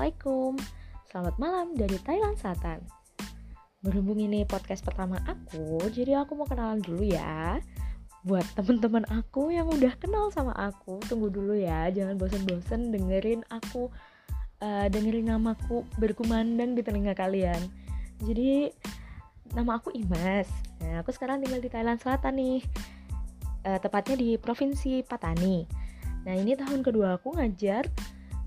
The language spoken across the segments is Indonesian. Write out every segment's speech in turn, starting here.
Assalamualaikum. Selamat malam dari Thailand Selatan. Berhubung ini podcast pertama aku Jadi aku mau kenalan dulu ya. Buat temen-temen aku yang udah kenal sama aku Tunggu dulu ya. Jangan bosen-bosen dengerin aku uh, Dengerin namaku berkumandang di telinga kalian. Jadi Nama aku Imas. Nah aku sekarang tinggal di Thailand Selatan nih. Uh, Tepatnya di Provinsi Patani. Nah ini tahun kedua aku ngajar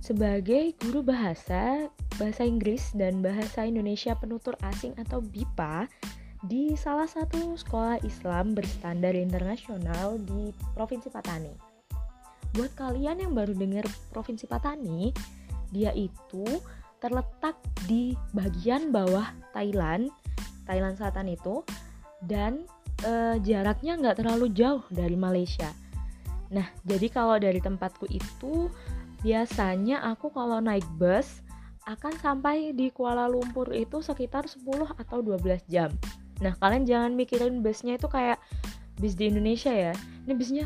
sebagai guru bahasa, bahasa Inggris dan bahasa Indonesia penutur asing atau BIPA di salah satu sekolah Islam berstandar internasional di Provinsi Patani. Buat kalian yang baru dengar Provinsi Patani, dia itu terletak di bagian bawah Thailand, Thailand Selatan itu, dan e, jaraknya nggak terlalu jauh dari Malaysia. Nah, jadi kalau dari tempatku itu biasanya aku kalau naik bus akan sampai di Kuala Lumpur itu sekitar 10 atau 12 jam. Nah, kalian jangan mikirin busnya itu kayak bis di Indonesia ya. Ini busnya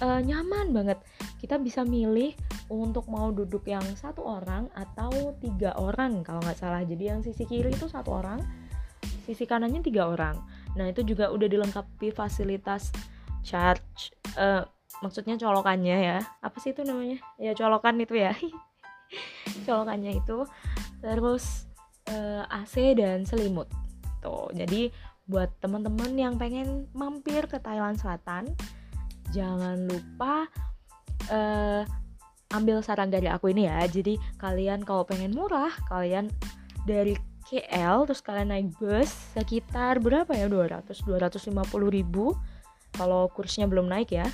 uh, nyaman banget. Kita bisa milih untuk mau duduk yang satu orang atau tiga orang kalau nggak salah. Jadi yang sisi kiri itu satu orang, sisi kanannya tiga orang. Nah itu juga udah dilengkapi fasilitas charge, uh, maksudnya colokannya ya. Apa sih itu namanya? Ya colokan itu ya. Colokannya itu. Terus uh, eh, AC dan selimut. Tuh jadi buat teman-teman yang pengen mampir ke Thailand Selatan jangan lupa uh, ambil saran dari aku ini ya. Jadi kalian kalau pengen murah kalian dari KL terus kalian naik bus sekitar berapa ya? 200 250 ribu. Kalau kursnya belum naik ya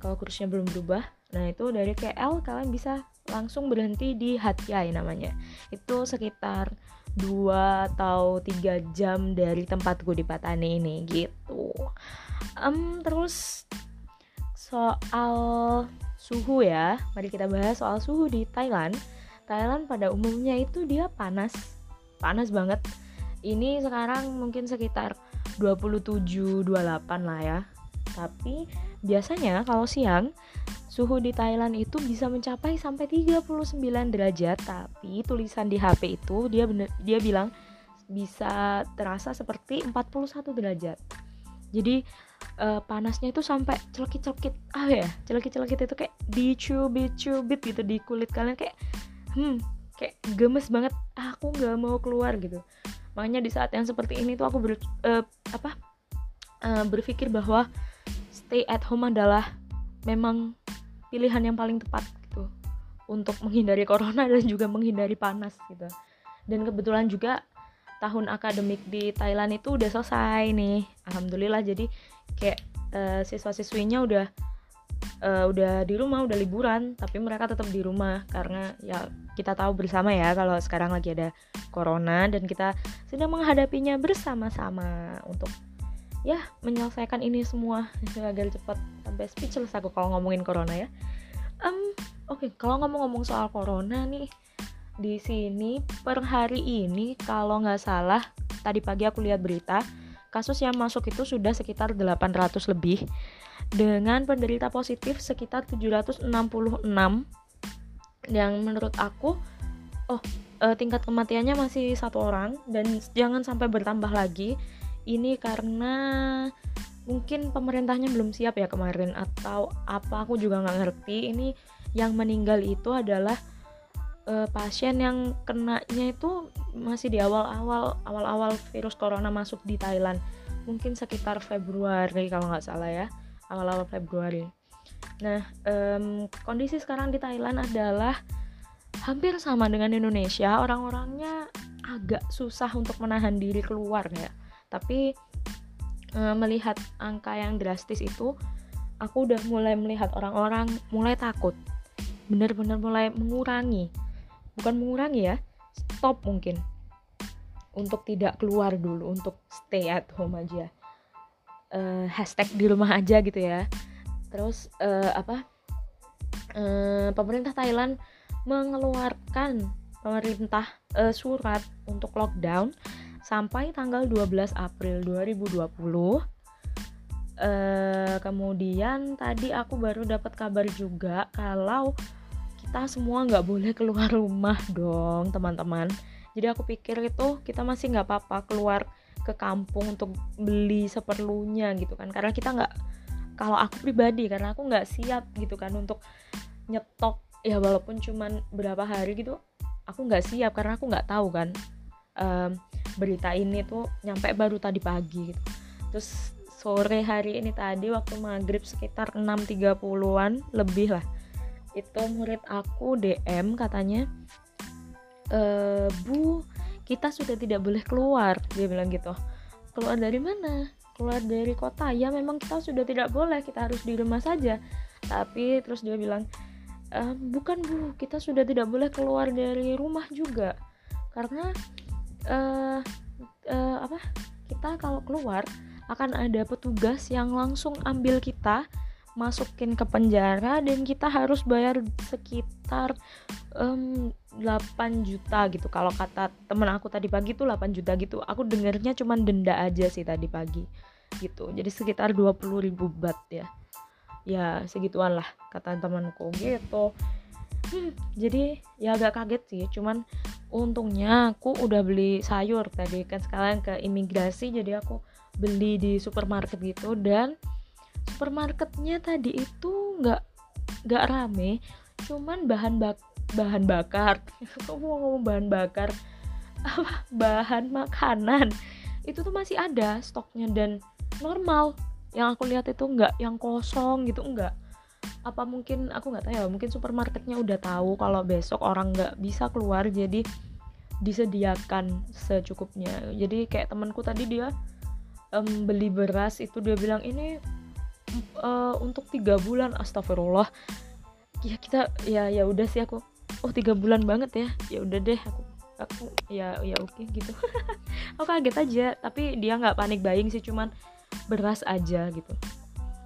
kalau kursnya belum berubah nah itu dari KL kalian bisa langsung berhenti di Hatyai namanya. Itu sekitar 2 atau 3 jam dari tempatku di Patani ini gitu. Um, terus soal suhu ya. Mari kita bahas soal suhu di Thailand. Thailand pada umumnya itu dia panas panas banget. Ini sekarang mungkin sekitar 27 28 lah ya. Tapi biasanya kalau siang suhu di Thailand itu bisa mencapai sampai 39 derajat, tapi tulisan di HP itu dia bener, dia bilang bisa terasa seperti 41 derajat. Jadi uh, panasnya itu sampai celekit-celekit ah ya, celekit-celekit itu kayak dicubit-cubit gitu di kulit kalian kayak hmm kayak gemes banget ah, aku nggak mau keluar gitu makanya di saat yang seperti ini tuh aku ber, uh, apa uh, berpikir bahwa stay at home adalah memang pilihan yang paling tepat gitu untuk menghindari corona dan juga menghindari panas gitu. Dan kebetulan juga tahun akademik di Thailand itu udah selesai nih. Alhamdulillah jadi kayak uh, siswa-siswinya udah uh, udah di rumah, udah liburan, tapi mereka tetap di rumah karena ya kita tahu bersama ya kalau sekarang lagi ada corona dan kita sedang menghadapinya bersama-sama untuk ya menyelesaikan ini semua agar cepat. Sampai speechless aku kalau ngomongin corona ya. Um, oke okay, kalau ngomong-ngomong soal corona nih di sini per hari ini kalau nggak salah tadi pagi aku lihat berita kasus yang masuk itu sudah sekitar 800 lebih. Dengan penderita positif sekitar 766 yang menurut aku oh uh, tingkat kematiannya masih satu orang. Dan jangan sampai bertambah lagi ini karena mungkin pemerintahnya belum siap ya kemarin atau apa aku juga nggak ngerti. Ini yang meninggal itu adalah uh, pasien yang kenanya itu masih di awal-awal awal-awal virus corona masuk di Thailand. Mungkin sekitar Februari kalau nggak salah ya awal-awal Februari. Nah um, kondisi sekarang di Thailand adalah hampir sama dengan Indonesia. Orang-orangnya agak susah untuk menahan diri keluar ya tapi e, melihat angka yang drastis itu aku udah mulai melihat orang-orang mulai takut. Benar-benar mulai mengurangi. Bukan mengurangi ya stop mungkin. Untuk tidak keluar dulu untuk stay at home aja. E, hashtag di rumah aja gitu ya. Terus e, apa? E, pemerintah Thailand mengeluarkan pemerintah e, surat untuk lockdown sampai tanggal 12 April 2020 Uh, kemudian tadi aku baru dapat kabar juga kalau kita semua nggak boleh keluar rumah dong teman-teman. Jadi aku pikir itu kita masih nggak apa-apa keluar ke kampung untuk beli seperlunya gitu kan. Karena kita nggak kalau aku pribadi karena aku nggak siap gitu kan untuk nyetok. Ya walaupun cuman berapa hari gitu aku nggak siap karena aku nggak tahu kan. Um, berita ini tuh nyampe baru tadi pagi gitu. Terus sore hari ini tadi waktu maghrib sekitar 6.30an lebih lah. Itu murid aku DM katanya e, Bu kita sudah tidak boleh keluar. Dia bilang gitu. Keluar dari mana? Keluar dari kota. Ya memang kita sudah tidak boleh kita harus di rumah saja. Tapi terus dia bilang e, bukan bu kita sudah tidak boleh keluar dari rumah juga. Karena uh, apa? Kita kalau keluar akan ada petugas yang langsung ambil kita masukin ke penjara dan kita harus bayar sekitar um, 8 juta gitu. Kalau kata temen aku tadi pagi tuh 8 juta gitu. Aku dengernya cuman denda aja sih tadi pagi gitu. Jadi sekitar 20 ribu bat ya. Ya segituan lah kata temanku gitu. Hmm, jadi ya agak kaget sih. Cuman untungnya aku udah beli sayur tadi kan sekalian ke imigrasi jadi aku beli di supermarket gitu. Dan supermarketnya tadi itu nggak nggak rame cuman bahan bak bahan bakar. Aku mau ngomong bahan bakar? Apa? Bahan makanan. Itu tuh masih ada stoknya dan normal. Yang aku lihat itu nggak yang kosong gitu enggak apa mungkin aku nggak tahu ya mungkin supermarketnya udah tahu kalau besok orang nggak bisa keluar jadi disediakan secukupnya. Jadi kayak temanku tadi dia um, beli beras itu dia bilang ini uh, untuk tiga bulan. Astagfirullah. Ya kita ya ya udah sih aku oh tiga bulan banget ya. Ya udah deh aku aku ya ya oke okay, gitu. Aku kaget aja tapi dia nggak panik buying sih cuman beras aja gitu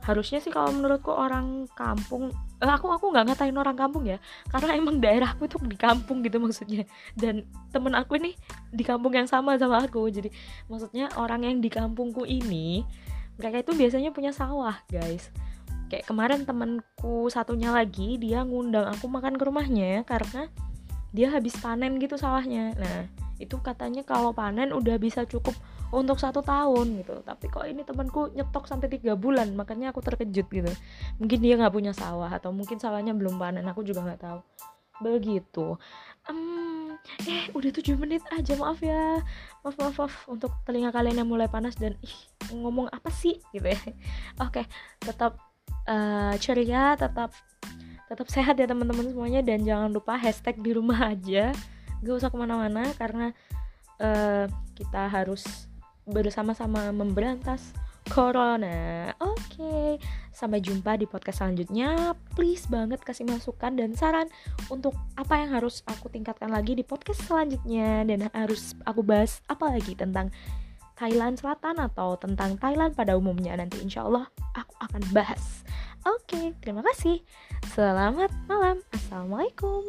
harusnya sih kalau menurutku orang kampung eh, aku aku nggak ngatain orang kampung ya. Karena emang daerahku tuh di kampung gitu maksudnya. Dan temen aku ini di kampung yang sama sama aku. Jadi maksudnya orang yang di kampungku ini mereka itu biasanya punya sawah guys. Kayak kemarin temenku satunya lagi dia ngundang aku makan ke rumahnya karena dia habis panen gitu sawahnya. Nah itu katanya kalau panen udah bisa cukup untuk satu tahun gitu. Tapi kok ini temanku nyetok sampai tiga bulan makanya aku terkejut gitu. Mungkin dia nggak punya sawah atau mungkin sawahnya belum panen aku juga nggak tahu. Begitu. Um, eh udah tujuh menit aja maaf ya. Maaf maaf maaf. Untuk telinga kalian yang mulai panas dan ih ngomong apa sih? Gitu ya. Oke tetap uh, ceria tetap tetap sehat ya teman-teman semuanya. Dan jangan lupa hashtag di rumah aja. Gak usah ke mana-mana karena uh, kita harus bersama-sama memberantas corona. Oke, okay. sampai jumpa di podcast selanjutnya. Please banget kasih masukan dan saran untuk apa yang harus aku tingkatkan lagi di podcast selanjutnya dan harus aku bahas apa lagi tentang Thailand Selatan atau tentang Thailand pada umumnya nanti insya Allah aku akan bahas. Oke, okay, terima kasih. Selamat malam. Assalamualaikum.